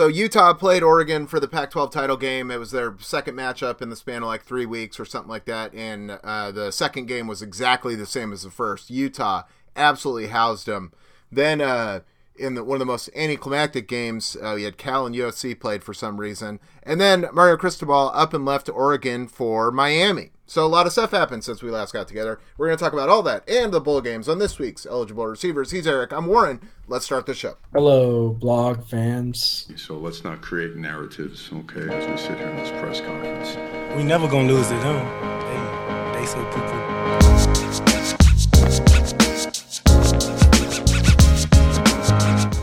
so Utah played Oregon for the Pac-12 title game. It was their second matchup in the span of like three weeks or something like that, and uh, the second game was exactly the same as the first. Utah absolutely housed them. Then uh, in the, one of the most anticlimactic games, uh, we had Cal and USC played for some reason, and then Mario Cristobal up and left Oregon for Miami. So a lot of stuff happened since we last got together. We're going to talk about all that and the bowl games on this week's eligible receivers. He's Eric. I'm Warren. Let's start the show. Hello, blog fans. So let's not create narratives, okay, as we sit here in this press conference. We never gonna lose it, huh? They, they say poo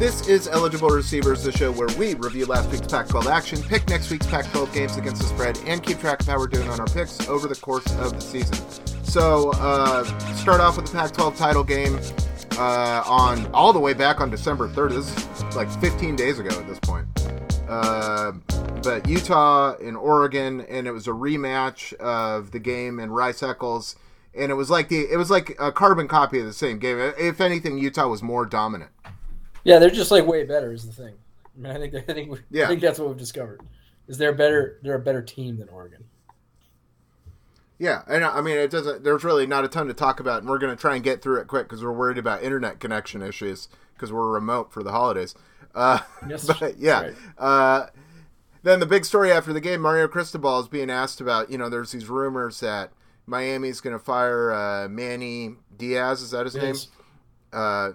This is Eligible Receivers, the show where we review last week's Pac 12 action, pick next week's Pac 12 games against the spread, and keep track of how we're doing on our picks over the course of the season. So, uh, start off with the Pac 12 title game uh, on all the way back on December 3rd. This is like 15 days ago at this point. Uh, but Utah and Oregon, and it was a rematch of the game in Rice Eccles. And it was like the it was like a carbon copy of the same game. If anything, Utah was more dominant. Yeah, they're just like way better is the thing. I mean, I think I think Yeah. I think that's what we've discovered. Is they're better? They're a better team than Oregon. Yeah, and I mean, it doesn't. There's really not a ton to talk about, and we're going to try and get through it quick because we're worried about internet connection issues because we're remote for the holidays. Uh, Yes, but yeah. right. Uh, then the big story after the game, Mario Cristobal is being asked about. You know, there's these rumors that Miami's going to fire uh, Manny Diaz. Is that his name? Yes. uh,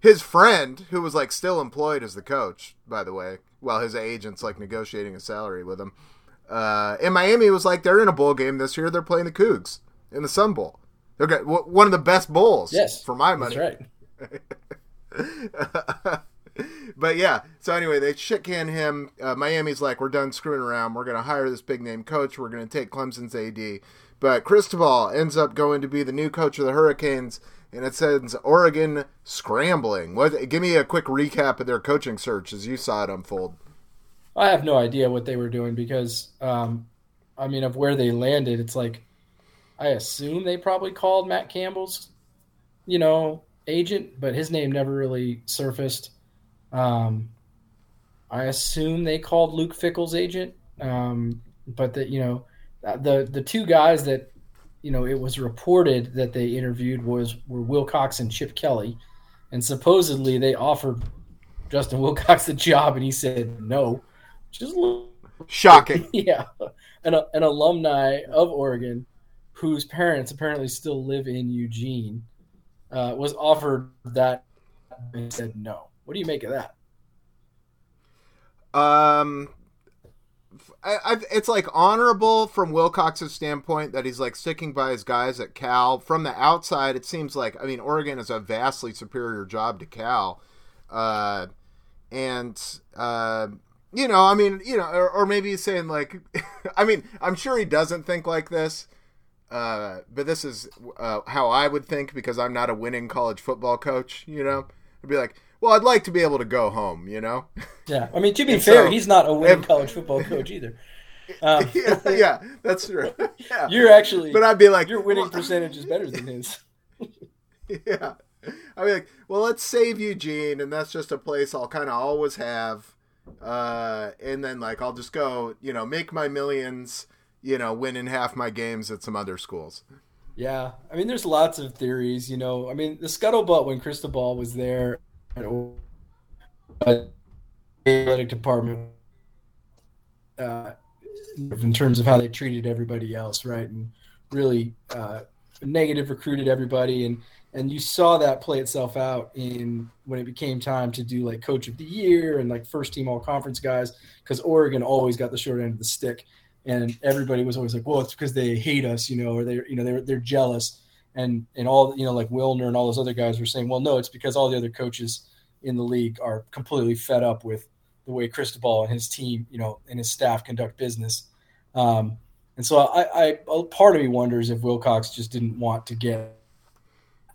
his friend, who was like still employed as the coach, by the way, while his agent's like negotiating a salary with him. Uh, and Miami was like, they're in a bowl game this year. They're playing the Cougs in the Sun Bowl. They're got w- one of the best bowls. Yes, for my money. That's right. but yeah, so anyway, they shit can him. Uh, Miami's like, we're done screwing around. We're going to hire this big name coach. We're going to take Clemson's AD. But Cristobal ends up going to be the new coach of the Hurricanes, and it says Oregon scrambling. What? Give me a quick recap of their coaching search as you saw it unfold. I have no idea what they were doing because, um, I mean, of where they landed, it's like I assume they probably called Matt Campbell's, you know, agent, but his name never really surfaced. Um, I assume they called Luke Fickell's agent, um, but that you know, the the two guys that you know it was reported that they interviewed was were Wilcox and Chip Kelly, and supposedly they offered Justin Wilcox the job, and he said no. Just Shocking. yeah, an, an alumni of Oregon whose parents apparently still live in Eugene uh, was offered that and said no. What do you make of that? Um, I, I, it's like honorable from Wilcox's standpoint that he's like sticking by his guys at Cal. From the outside, it seems like I mean Oregon is a vastly superior job to Cal, uh, and uh, you know, I mean, you know, or, or maybe he's saying like, I mean, I'm sure he doesn't think like this. Uh, but this is uh, how I would think because I'm not a winning college football coach. You know, I'd be like, well, I'd like to be able to go home. You know, Yeah, I mean to be fair, so- he's not a winning college football coach either. Um, yeah, yeah, that's true. Yeah. You're actually, But I'd be like, your winning well, percentage is better than his. Yeah. I'd be like, well, let's save Eugene, and that's just a place I'll kind of always have. Uh, and then, like, I'll just go, you know, make my millions, you know, win in half my games at some other schools. Yeah, I mean, there's lots of theories. You know, I mean, the scuttlebutt when Cristobal was there, the athletic department, uh, in terms of how they treated everybody else, right, and really uh, negative recruited everybody, and and you saw that play itself out in when it became time to do like coach of the year and like first team all conference guys, because Oregon always got the short end of the stick and everybody was always like, "Well, it's because they hate us," you know, or they're you know, they're they're jealous, and and all you know, like Wilner and all those other guys were saying, "Well, no, it's because all the other coaches in the league are completely fed up with the way Cristobal and his team, you know, and his staff conduct business." Um, and so I, I, part of me wonders if Wilcox just didn't want to get.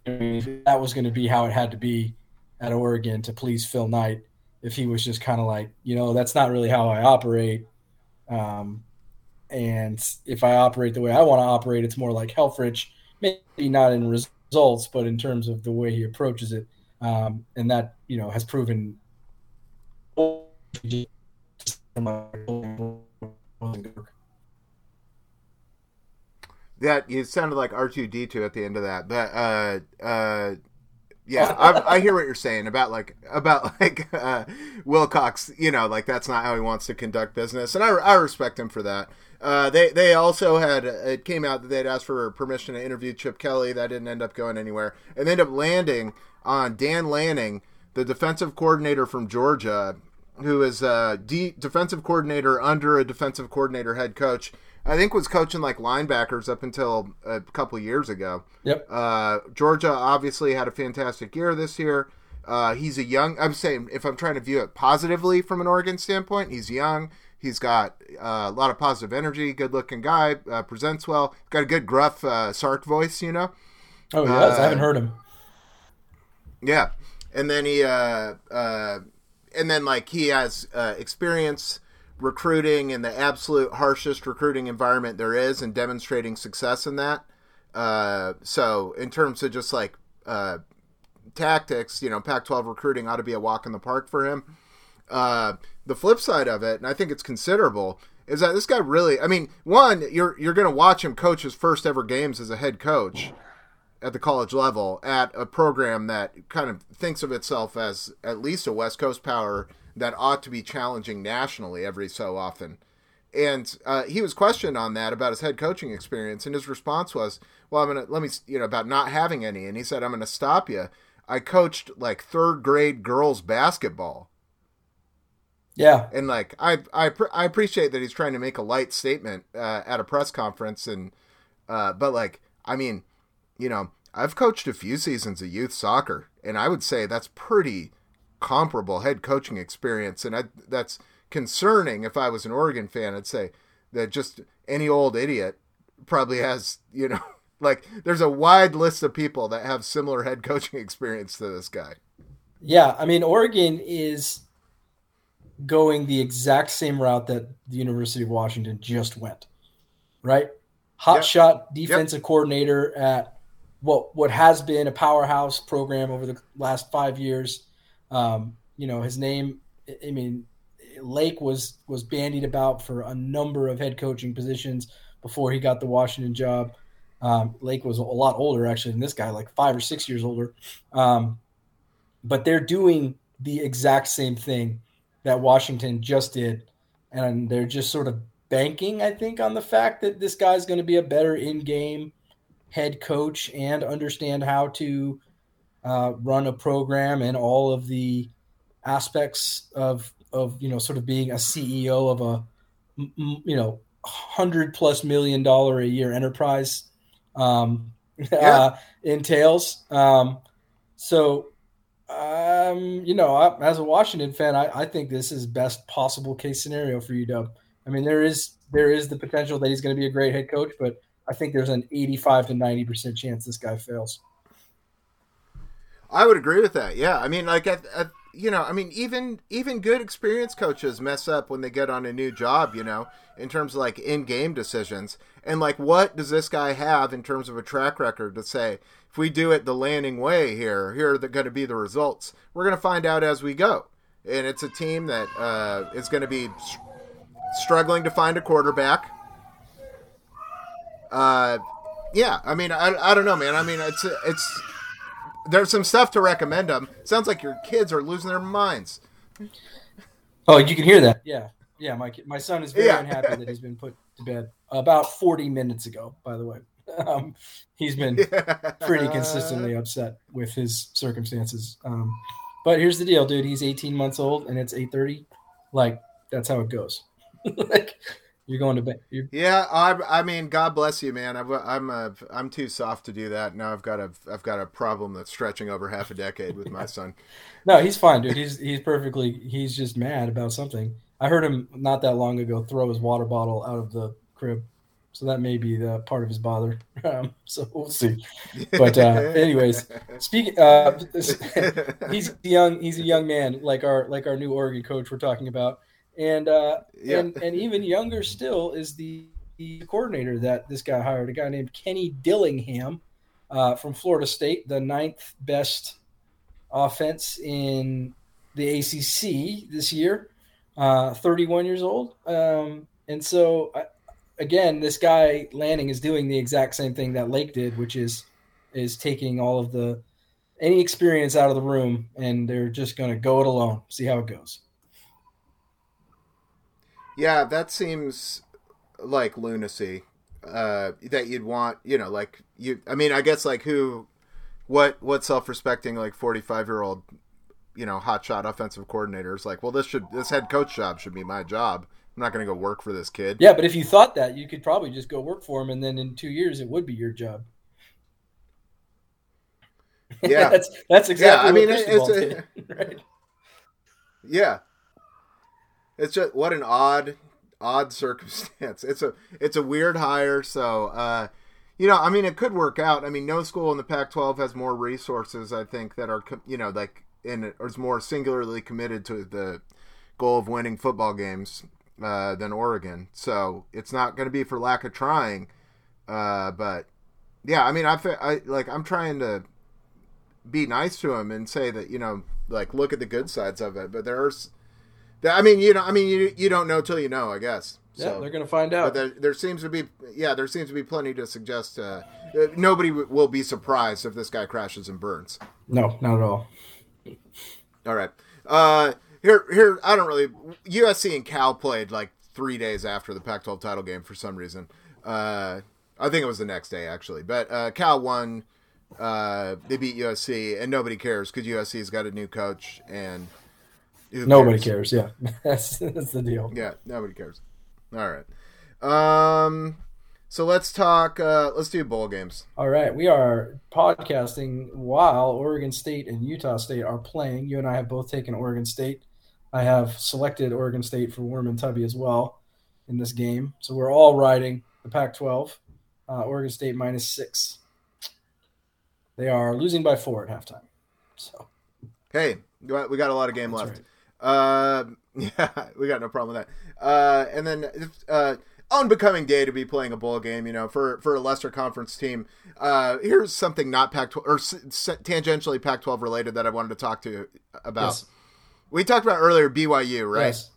I mean, that was going to be how it had to be at Oregon to please Phil Knight. If he was just kind of like, you know, that's not really how I operate. Um, and if I operate the way I want to operate, it's more like Helfrich, maybe not in results, but in terms of the way he approaches it. Um, and that, you know, has proven that you sounded like R two D two at the end of that, but uh, uh, yeah, I, I hear what you're saying about like about like uh, Wilcox. You know, like that's not how he wants to conduct business, and I, I respect him for that. Uh, they they also had it came out that they'd asked for permission to interview Chip Kelly. That didn't end up going anywhere, and they ended up landing on Dan Lanning, the defensive coordinator from Georgia, who is a D, defensive coordinator under a defensive coordinator head coach. I think was coaching like linebackers up until a couple years ago. Yep. Uh, Georgia obviously had a fantastic year this year. Uh, he's a young. I'm saying if I'm trying to view it positively from an Oregon standpoint, he's young. He's got uh, a lot of positive energy. Good looking guy. Uh, presents well. Got a good gruff uh, Sark voice. You know. Oh, he does. I haven't heard him. Yeah, and then he, uh, uh, and then like he has uh, experience recruiting in the absolute harshest recruiting environment there is, and demonstrating success in that. Uh, so in terms of just like uh, tactics, you know, Pac-12 recruiting ought to be a walk in the park for him. Uh, the flip side of it, and I think it's considerable, is that this guy really. I mean, one, you're you're going to watch him coach his first ever games as a head coach at the college level at a program that kind of thinks of itself as at least a West Coast power that ought to be challenging nationally every so often. And uh, he was questioned on that about his head coaching experience, and his response was, "Well, I'm gonna let me, you know, about not having any." And he said, "I'm gonna stop you. I coached like third grade girls basketball." Yeah, and like I I I appreciate that he's trying to make a light statement uh, at a press conference, and uh, but like I mean, you know, I've coached a few seasons of youth soccer, and I would say that's pretty comparable head coaching experience, and I, that's concerning. If I was an Oregon fan, I'd say that just any old idiot probably has, you know, like there's a wide list of people that have similar head coaching experience to this guy. Yeah, I mean, Oregon is going the exact same route that the University of Washington just went, right? Hot yep. defensive yep. coordinator at what what has been a powerhouse program over the last five years. Um, you know, his name. I mean, Lake was was bandied about for a number of head coaching positions before he got the Washington job. Um, Lake was a lot older actually than this guy, like five or six years older. Um, but they're doing the exact same thing that Washington just did, and they're just sort of banking, I think, on the fact that this guy's going to be a better in-game head coach and understand how to uh, run a program and all of the aspects of of you know sort of being a CEO of a you know hundred plus million dollar a year enterprise um, yeah. uh, entails. Um, so um, you know, I, as a Washington fan, I, I, think this is best possible case scenario for UW. I mean, there is there is the potential that he's going to be a great head coach, but I think there's an 85 to 90 percent chance this guy fails. I would agree with that. Yeah, I mean, like at, at you know, I mean, even even good experienced coaches mess up when they get on a new job. You know, in terms of like in game decisions, and like what does this guy have in terms of a track record to say if we do it the Lanning way here, here are going to be the results. We're going to find out as we go, and it's a team that uh, is going to be struggling to find a quarterback. Uh, yeah, I mean, I, I don't know, man. I mean, it's it's there's some stuff to recommend them. Sounds like your kids are losing their minds. Oh, you can hear that. Yeah, yeah. My my son is very yeah. unhappy that he's been put to bed about 40 minutes ago. By the way, um, he's been yeah. pretty consistently upset with his circumstances. Um, but here's the deal, dude. He's 18 months old, and it's 8:30. Like that's how it goes. like you're going to bed. You're... Yeah, I, I mean, God bless you, man. I've, I'm a, I'm too soft to do that. Now I've got a I've got a problem that's stretching over half a decade with my son. no, he's fine, dude. He's he's perfectly. He's just mad about something. I heard him not that long ago throw his water bottle out of the crib, so that may be the part of his bother. Um, so we'll see. But uh, anyways, speaking, uh, he's young. He's a young man, like our like our new Oregon coach we're talking about and uh, yeah. and and even younger still is the, the, coordinator that this guy hired, a guy named Kenny Dillingham uh, from Florida State, the ninth best offense in the ACC this year. uh, 31 years old. Um, and so, I, again, this guy Lanning is doing the exact same thing that Lake did, which is is taking all of the any experience out of the room, and they're just going to go it alone, see how it goes. Yeah, that seems like lunacy. Uh, that you'd want, you know, like you. I mean, I guess like who, what, what self-respecting like forty-five-year-old, you know, hotshot offensive coordinator is like, well, this should this head coach job should be my job. I'm not going to go work for this kid. Yeah, but if you thought that, you could probably just go work for him, and then in two years, it would be your job. Yeah, that's that's exactly. Yeah, I mean, what it's Cristobal a- did, right? Yeah. It's just what an odd odd circumstance. It's a it's a weird hire, so uh you know, I mean it could work out. I mean, no school in the Pac-12 has more resources, I think, that are you know, like in or is more singularly committed to the goal of winning football games uh than Oregon. So, it's not going to be for lack of trying. Uh but yeah, I mean, I, I like I'm trying to be nice to him and say that you know like look at the good sides of it but there's i mean you know i mean you, you don't know till you know i guess. Yeah, they're going to find out. but there, there seems to be yeah there seems to be plenty to suggest uh, uh, nobody w- will be surprised if this guy crashes and burns. No, not at all. all right. Uh here here i don't really usc and cal played like three days after the pac 12 title game for some reason. Uh i think it was the next day actually. But uh cal won uh they beat usc and nobody cares because usc's got a new coach and Nobody cares. Yeah, that's that's the deal. yeah nobody cares all right um so let's talk uh let's do bowl games All right, we are podcasting while Oregon State and Utah State are playing. You and I have both taken Oregon State. I have selected Oregon State for Worm and Tubby as well in this game. So we're all riding the Pac-12. Uh, Oregon State minus six. They are losing by four at halftime. So hey we got a lot of game That's left Uh, yeah, we got no problem with that. Uh, and then uh, unbecoming day to be playing a bowl game, you know, for for a lesser conference team. Uh, here's something not Pac-12 or s- s- tangentially Pac-12 related that I wanted to talk to you about. yes, We talked about earlier BYU, right? yes,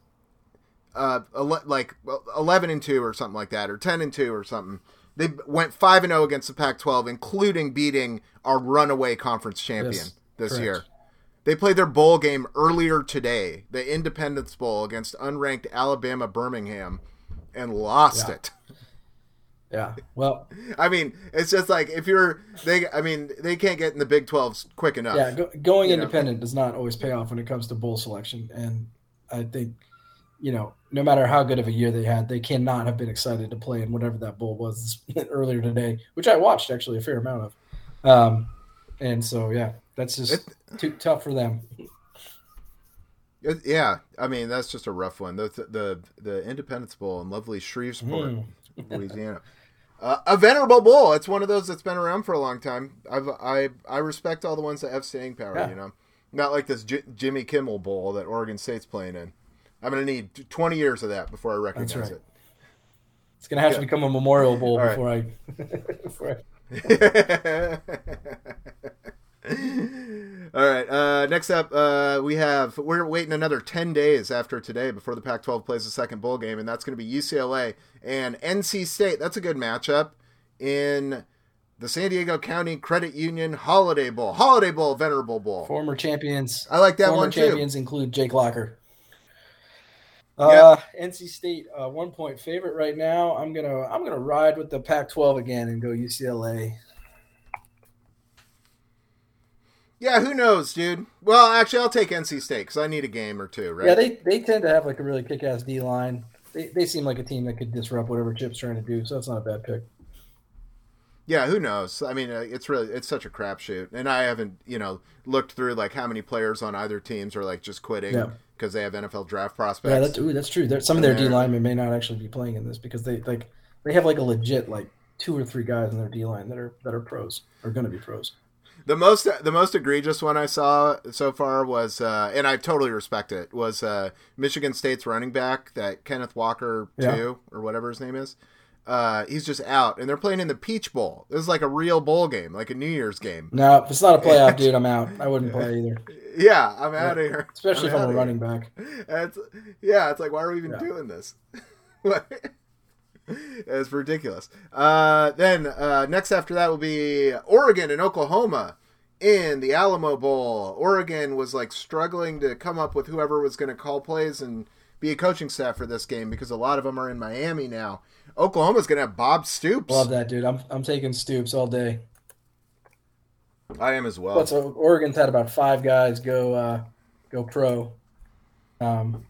Uh, like 11 and two or something like that, or 10 and two or something. They went five and zero against the Pac-12, including beating our runaway conference champion Yes, this correct. year. They played their bowl game earlier today, the Independence Bowl against unranked Alabama Birmingham, and lost Yeah. it. yeah. Well, I mean, it's just like if you're they. I mean, they can't get in the Big 12s quick enough. Yeah, go, going you know. independent does not always pay off when it comes to bowl selection, and I think, you know, no matter how good of a year they had, they cannot have been excited to play in whatever that bowl was earlier today, which I watched actually a fair amount of. Um, and so yeah, that's just too tough for them. It- yeah. I mean, that's just a rough one. The the the Independence Bowl in lovely Shreveport, Mm. Louisiana. Uh, a venerable bowl. It's one of those that's been around for a long time. I've I I respect all the ones that have staying power. Yeah. You know, not like this J- Jimmy Kimmel Bowl that Oregon State's playing in. I'm gonna need 20 years of that before I recognize right. it. It's gonna have Yeah. to become a memorial bowl right. before I. before I All right. Uh, next up, uh, we have we're waiting another ten days after today before the Pac-12 plays the second bowl game, and that's going to be UCLA and NC State. That's a good matchup in the San Diego County Credit Union Holiday Bowl. Holiday Bowl, Venerable Bowl. former champions. I like that former one too. champions include Jake Locker. Uh, NC State, uh, one point favorite right now. I'm gonna I'm gonna ride with the Pac-12 again and go UCLA. Yeah, who knows, dude? Well, actually, I'll take NC State because I need a game or two, right? Yeah, they, they tend to have like a really kick-ass D line. They, they seem like a team that could disrupt whatever Chip's trying to do, so that's not a bad pick. Yeah, who knows? I mean, uh, it's really it's such a crapshoot, and I haven't you know looked through like how many players on either teams are like just quitting Yeah. because they have NFL draft prospects. Yeah, that's ooh, that's true. There, some of their D linemen may not actually be playing in this because they like they have like a legit like two or three guys in their D line that are that are pros are going to be pros. The most the most egregious one I saw so far was, uh, and I totally respect it, was uh, Michigan State's running back that Kenneth Walker Yeah. two or whatever his name is. Uh, he's just out, and they're playing in the Peach Bowl. This is like a real bowl game, like a New Year's game. No, if it's not a playoff, dude, I'm out. I wouldn't play either. Yeah, I'm out of here. Especially if I'm a running here. back. It's, yeah, it's like, why are we even Yeah. doing this? it's ridiculous. Uh, then uh, next after that will be Oregon and Oklahoma in the Alamo Bowl. Oregon was like struggling to come up with whoever was going to call plays and be a coaching staff for this game because a lot of them are in Miami now. Oklahoma's going to have Bob Stoops. Love that, dude. I'm I'm taking Stoops all day. I am as well. But so Oregon's had about five guys go uh, go pro. Um,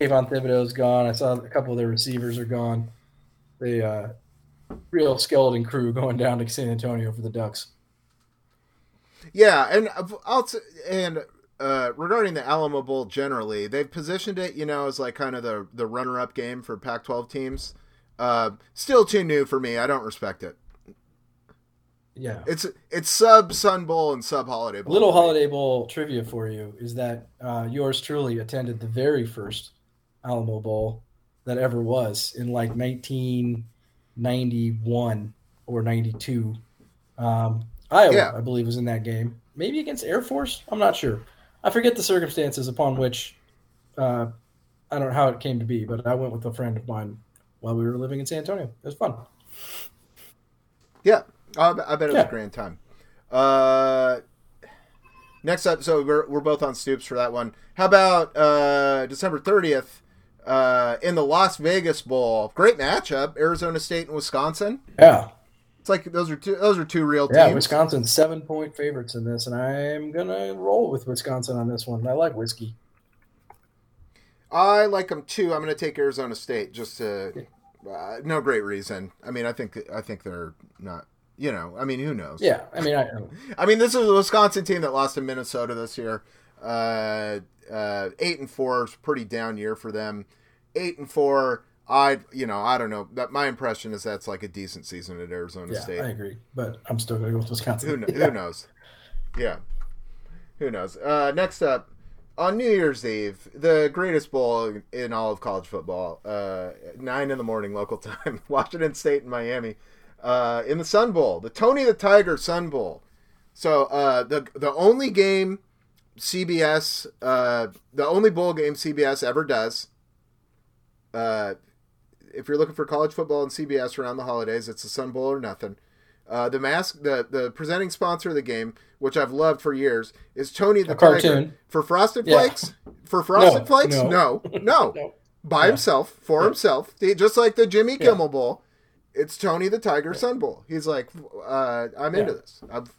Kayvon Thibodeaux's gone. I saw a couple of their receivers are gone. The uh, real skeleton crew going down to San Antonio for the Ducks. Yeah, and I'll t- and uh, regarding the Alamo Bowl generally, they've positioned it, you know, as like kind of the the runner up game for Pac-12 teams. Uh, still too new for me. I don't respect it. Yeah. It's it's sub Sun Bowl and sub Holiday Bowl. little. Holiday Bowl trivia for you is that uh, yours truly attended the very first Alamo Bowl that ever was in like 1991 or 92. Um, Iowa, Yeah. I believe, was in that game. Maybe against Air Force. I'm not sure. I forget the circumstances upon which uh, I don't know how it came to be, but I went with a friend of mine while we were living in San Antonio. It was fun. Yeah, I bet, I bet it was a grand time. Uh, next up, so we're we're both on Stoops for that one. How about uh, December thirtieth uh, in the Las Vegas Bowl? Great matchup, Arizona State and Wisconsin. Yeah. It's like those are two those are two real Yeah, teams. Wisconsin's seven point favorites in this, and I'm gonna roll with Wisconsin on this one. I like whiskey. I like them too. I'm going to take Arizona State just to uh, no great reason. I mean, I think I think they're not. You know, I mean, who knows? Yeah, I mean, I, I mean, this is a Wisconsin team that lost to Minnesota this year. Uh, uh, eight and four is pretty down year for them. Eight and four, I you know I don't know. That my impression is that's like a decent season at Arizona yeah, State. I agree, but I'm still gonna go with Wisconsin. Who, kn- who knows? Yeah. Who knows? Uh, next up, on New Year's Eve, the greatest bowl in all of college football, uh, 9 in the morning local time, Washington State and Miami, uh, in the Sun Bowl, the Tony the Tiger Sun Bowl. So uh, the the only game CBS, uh, the only bowl game CBS ever does. Uh, if you're looking for college football and CBS around the holidays, it's the Sun Bowl or nothing. Uh, the mask, the the presenting sponsor of the game, which I've loved for years, is Tony the A Tiger. cartoon. For Frosted Yeah. Flakes, for Frosted No, Flakes, no. no, no, No. by Yeah. himself for himself, He- just like the Jimmy Yeah. Kimmel Bowl. It's Tony the Tiger Sun Bowl. He's like, uh, I'm into this. I've,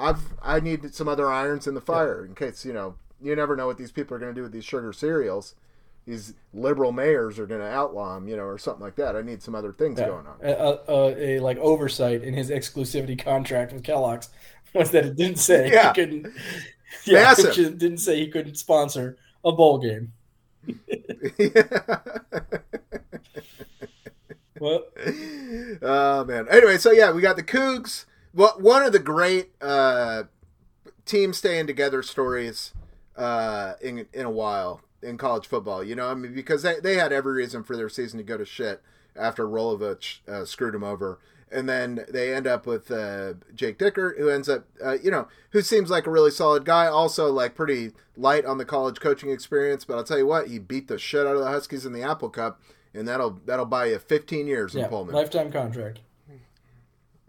I've, I need some other irons in the fire in case you know. You never know what these people are going to do with these sugar cereals. These liberal mayors are going to outlaw them, you know, or something like that. I need some other things Yeah. going on. A, a, a, a, like oversight in his exclusivity contract with Kellogg's was that it didn't say Yeah. he couldn't. Yeah, Massive. it didn't say he couldn't sponsor a bowl game. Well, oh man. Anyway, so yeah, we got the Cougs. What one of the great uh, team staying together stories uh, in in a while in college football. You know, I mean, because they they had every reason for their season to go to shit after Rolovich uh, screwed them over. And then they end up with uh, Jake Dickert, who ends up, uh, you know, who seems like a really solid guy. Also, like pretty light on the college coaching experience. But I'll tell you what, he beat the shit out of the Huskies in the Apple Cup, and that'll that'll buy you 15 years in Pullman. lifetime contract.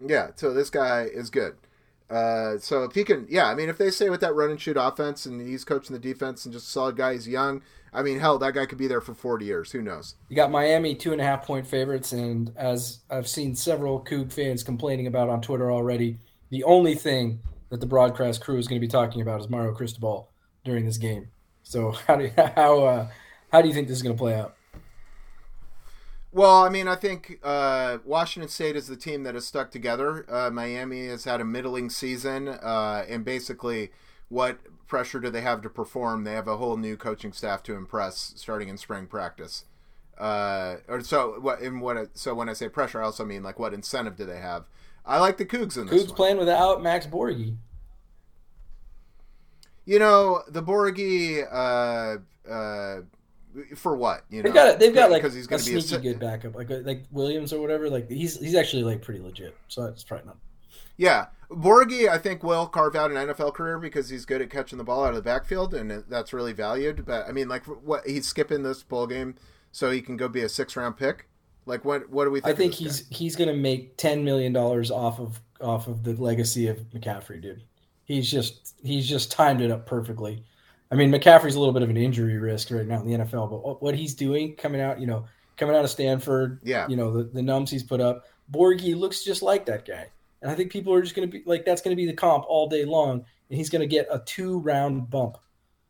Yeah, so this guy is good. Uh, so if he can, yeah, I mean, if they stay with that run and shoot offense, and he's coaching the defense, and just a solid guy, he's young. I mean, hell, that guy could be there for forty years. Who knows? You got Miami two and a half point favorites, and as I've seen several Coug fans complaining about on Twitter already, the only thing that the broadcast crew is going to be talking about is Mario Cristobal during this game. So how do you, how uh, how do you think this is going to play out? Well, I mean, I think uh, Washington State is the team that has stuck together. Uh, Miami has had a middling season, uh, and basically, what pressure do they have to perform? They have a whole new coaching staff to impress, starting in spring practice. Uh, or so what? In what? So when I say pressure, I also mean like what incentive do they have? I like the Cougs in this Cougs one. playing without Max Borghi. You know, the Borghi uh, uh, for what? You know, They've got they've got like because he's a going to be a sneaky si- good backup, like like Williams or whatever. Like he's he's actually like pretty legit, so it's probably not. Yeah, Borghi, I think will carve out an NFL career because he's good at catching the ball out of the backfield, and that's really valued. But I mean, like, what he's skipping this bowl game so he can go be a six round pick. Like, what what do we think I think? of this he's he's gonna make ten million dollars off of off of the legacy of McCaffrey, dude. He's just he's just timed it up perfectly. I mean, McCaffrey's a little bit of an injury risk right now in the NFL, but what- he's doing coming out, you know, coming out of Stanford, Yeah. you know, the, the numbs he's put up, Borghi looks just like that guy. And I think people are just going to be like, that's going to be the comp all day long. And he's going to get a two round bump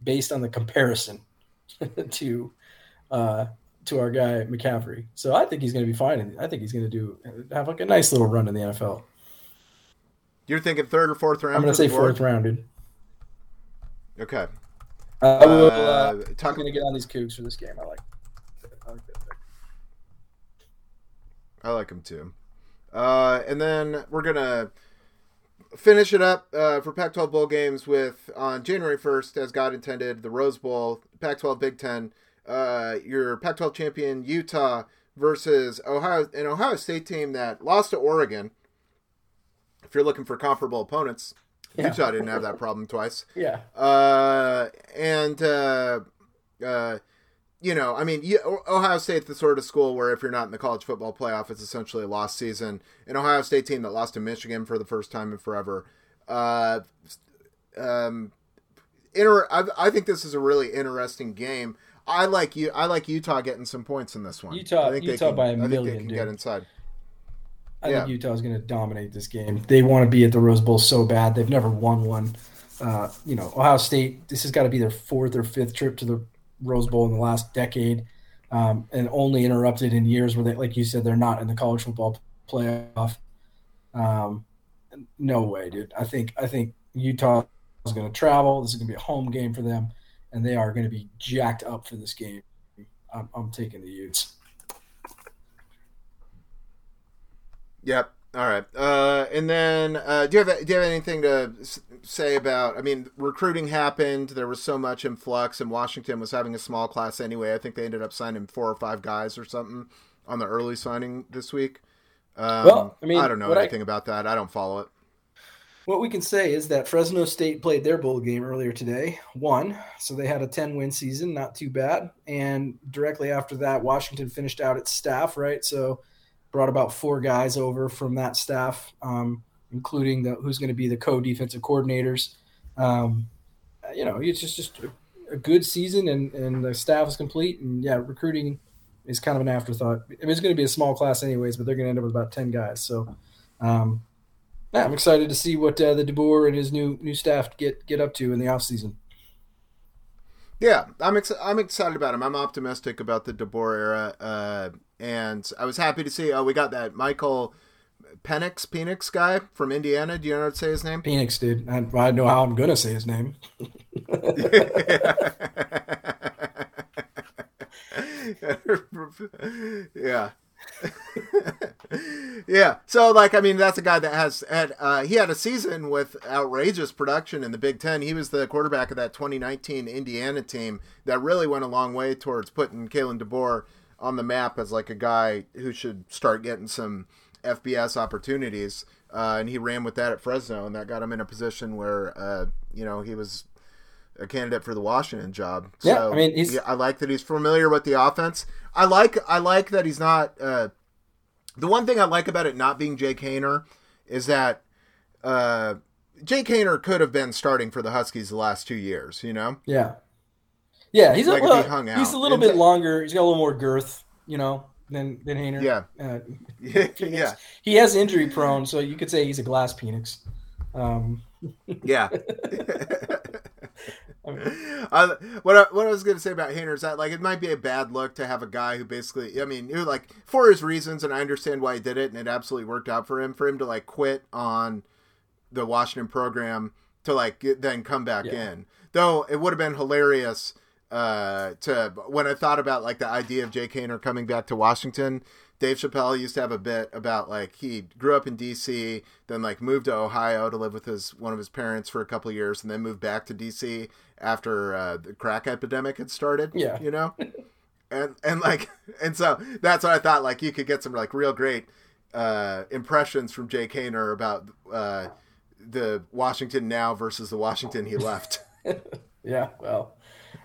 based on the comparison to, uh, to our guy McCaffrey. So I think he's going to be fine. And I think he's going to do have like a nice little run in the NFL. You're thinking third or fourth round? I'm going to say fourth round, dude. Okay. Uh, I will, Uh, uh, I'm talk- going to get on these Cougs for this game. I like. I like that pick. I like him too. Uh, and then we're gonna finish it up uh, for Pac-12 bowl games with on January 1st, as God intended, the Rose Bowl, Pac-12 Big Ten. Uh, your Pac-12 champion Utah versus Ohio, an Ohio State team that lost to Oregon. If you're looking for comparable opponents, Yeah. Utah didn't have that problem twice. Yeah. And uh, uh, you know, I mean, Ohio State's the sort of school where if you're not in the college football playoff, it's essentially a lost season. An Ohio State team that lost to Michigan for the first time in forever. Uh, um, inter- I, I think this is a really interesting game. I like you. I like Utah getting some points in this one. Utah- I think they Utah can- by a I think million, they can dude. get inside. I Yeah. think Utah's going to dominate this game. They want to be at the Rose Bowl so bad. They've never won one. Uh, you know, Ohio State. This has got to be their fourth or fifth trip to the Rose Bowl in the last decade, um, and only interrupted in years where they, like you said, they're not in the college football playoff. Um, no way, dude. I think I think Utah is going to travel. This is going to be a home game for them, and they are going to be jacked up for this game. I'm, I'm taking the Utes. Yep. All right. Uh, and then, uh, do you have do you have anything to say about? I mean, recruiting happened. There was so much in flux, and Washington was having a small class anyway. I think they ended up signing four or five guys or something on the early signing this week. Um, Well, I mean, I don't know what I- anything about that. I don't follow it. What we can say is that Fresno State played their bowl game earlier today, won, so they had a 10 win season, not too bad. And directly after that, Washington finished out its staff, right? So brought about four guys over from that staff, um, including the who's going to be the co defensive coordinators. Um, you know, it's just, just a, good season, and, and the staff is complete. And yeah, recruiting is kind of an afterthought. It was going to be a small class, anyways, but they're going to end up with about 10 guys. So, um, yeah, I'm excited to see what uh, the DeBoer and his new new staff get get up to in the offseason. Yeah, I'm ex- I'm excited about him. I'm optimistic about the DeBoer era, uh, and I was happy to see. Oh, we got that Michael Penix Penix guy from Indiana. Do you know how to say his name? Phoenix, dude. I, I know how I'm gonna say his name. yeah. Yeah. So like I mean that's a guy that has had uh, he had a season with outrageous production in the Big 10. He was the quarterback of that 2019 Indiana team that really went a long way towards putting Kalen DeBoer on the map as like a guy who should start getting some FBS opportunities. Uh, and he ran with that at Fresno, and that got him in a position where, uh, you know, he was a candidate for the Washington job. So, Yeah, I mean, he's- yeah, I like that he's familiar with the offense. I like I like that he's not. Uh, the one thing I like about it not being Jake Haener is that uh, Jake Haener could have been starting for the Huskies the last two years. You know, Yeah, yeah. He's a, Like well, he hung he's a little And bit longer. He's got a little more girth, you know, than than Haener. Yeah. uh, yeah, yeah, He has injury prone, so you could say he's a glass Phoenix. Um, yeah. I Uh, what I, what I was going to say about Haener is that like it might be a bad look to have a guy who basically I mean who like for his reasons and I understand why he did it and it absolutely worked out for him for him to like quit on the Washington program to like get, then come back Yeah. in though it would have been hilarious uh, to when I thought about like the idea of Jake Haener coming back to Washington. Dave Chappelle used to have a bit about like he grew up in D.C., then like moved to Ohio to live with his one of his parents for a couple of years, and then moved back to D.C. after uh, the crack epidemic had started. Yeah. you know, and and like and so that's what I thought. Like you could get some like real great uh, impressions from Jake Haener about uh, the Washington now versus the Washington he left. yeah, well,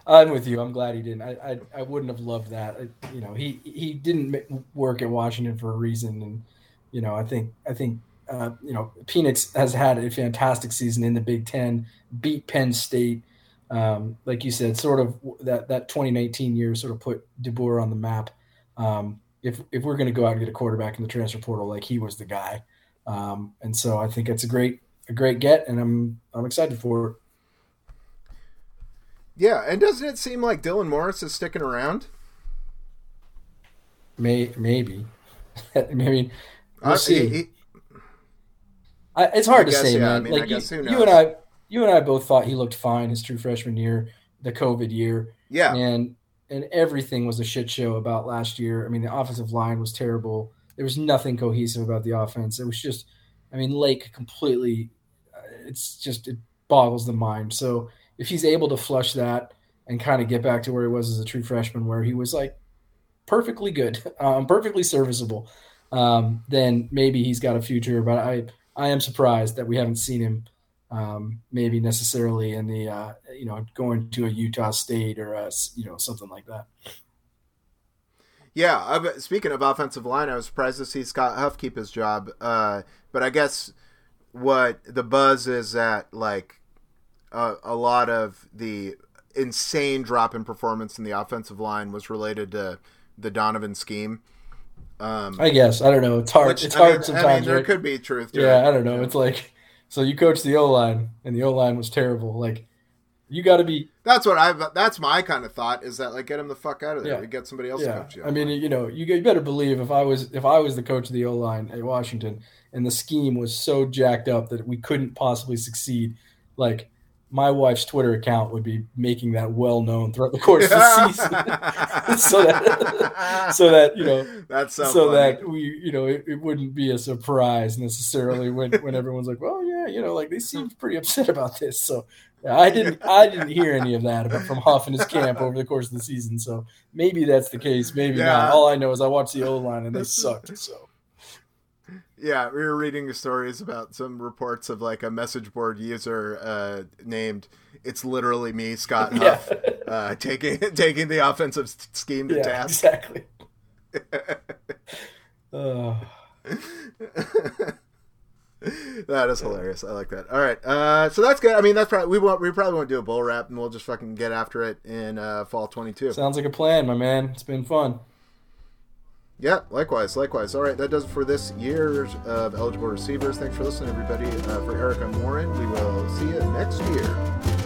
I'm with you. I'm glad he didn't. I I, I wouldn't have loved that. I, you know, he he didn't work at Washington for a reason, and you know, I think I think uh, you know, Penix has had a fantastic season in the Big Ten, beat Penn State. Um, like you said, sort of that that 2019 year sort of put DeBoer on the map. Um, if if we're going to go out and get a quarterback in the transfer portal, like he was the guy, um, and so I think it's a great a great get, and I'm I'm excited for it. Yeah, and doesn't it seem like Dylan Morris is sticking around? May maybe, I mean, we'll Uh, see. he- he- I, it's hard I to guess, say, yeah, man. I mean, like you, you and? I, you and I both thought he looked fine his true freshman year, the COVID year, yeah, and and everything was a shit show about last year. I mean, the offensive line was terrible. There was nothing cohesive about the offense. It was just, I mean, Lake completely. uh, It's just it boggles the mind. So if he's able to flush that and kind of get back to where he was as a true freshman, where he was like perfectly good, um, perfectly serviceable, um, then maybe he's got a future. But I, I am surprised that we haven't seen him um, maybe necessarily in the uh, you know going to a Utah State or a, you know something like that. yeah. I, speaking of offensive line, I was surprised to see Scott Huff keep his job. Uh, but I guess what the buzz is that like a, a lot of the insane drop in performance in the offensive line was related to the Donovan scheme. Um, I guess I don't know. It's hard. which, it's I hard mean, sometimes. I mean, there right? could be truth to yeah, it. I don't know. It's like so you coach the O line and the O line was terrible. Like you got to be That's what I've. That's my kind of thought. Is that like get him the fuck out of there? Yeah. We get somebody else to coach you. I mean, you know, you, you better believe if I was if I was the coach of the O line at Washington and the scheme was so jacked up that we couldn't possibly succeed, like my wife's Twitter account would be making that well known throughout the course of the season, so that so that you know that's so, that we you know it, it wouldn't be a surprise necessarily when when everyone's like well yeah you know like they seemed pretty upset about this. So yeah, i didn't i didn't hear any of that about, from Huff and his camp over the course of the season. So maybe that's the case maybe Yeah. not. All i know is i watched the o-line and they sucked so Yeah, we were reading the stories about some reports of like a message board user uh, named "It's literally me, Scott yeah Huff," uh, taking taking the offensive scheme to yeah task. exactly uh, that is hilarious. I like that. All right, uh, so that's good. I mean, that's probably we won't we probably won't do a bull wrap, and we'll just fucking get after it in uh, fall twenty two. sounds like a plan my man it's been fun Yeah, likewise, likewise. All right, that does it for this year's of eligible receivers. Thanks for listening, everybody. Uh, for Eric, I'm Warren. We will see you next year.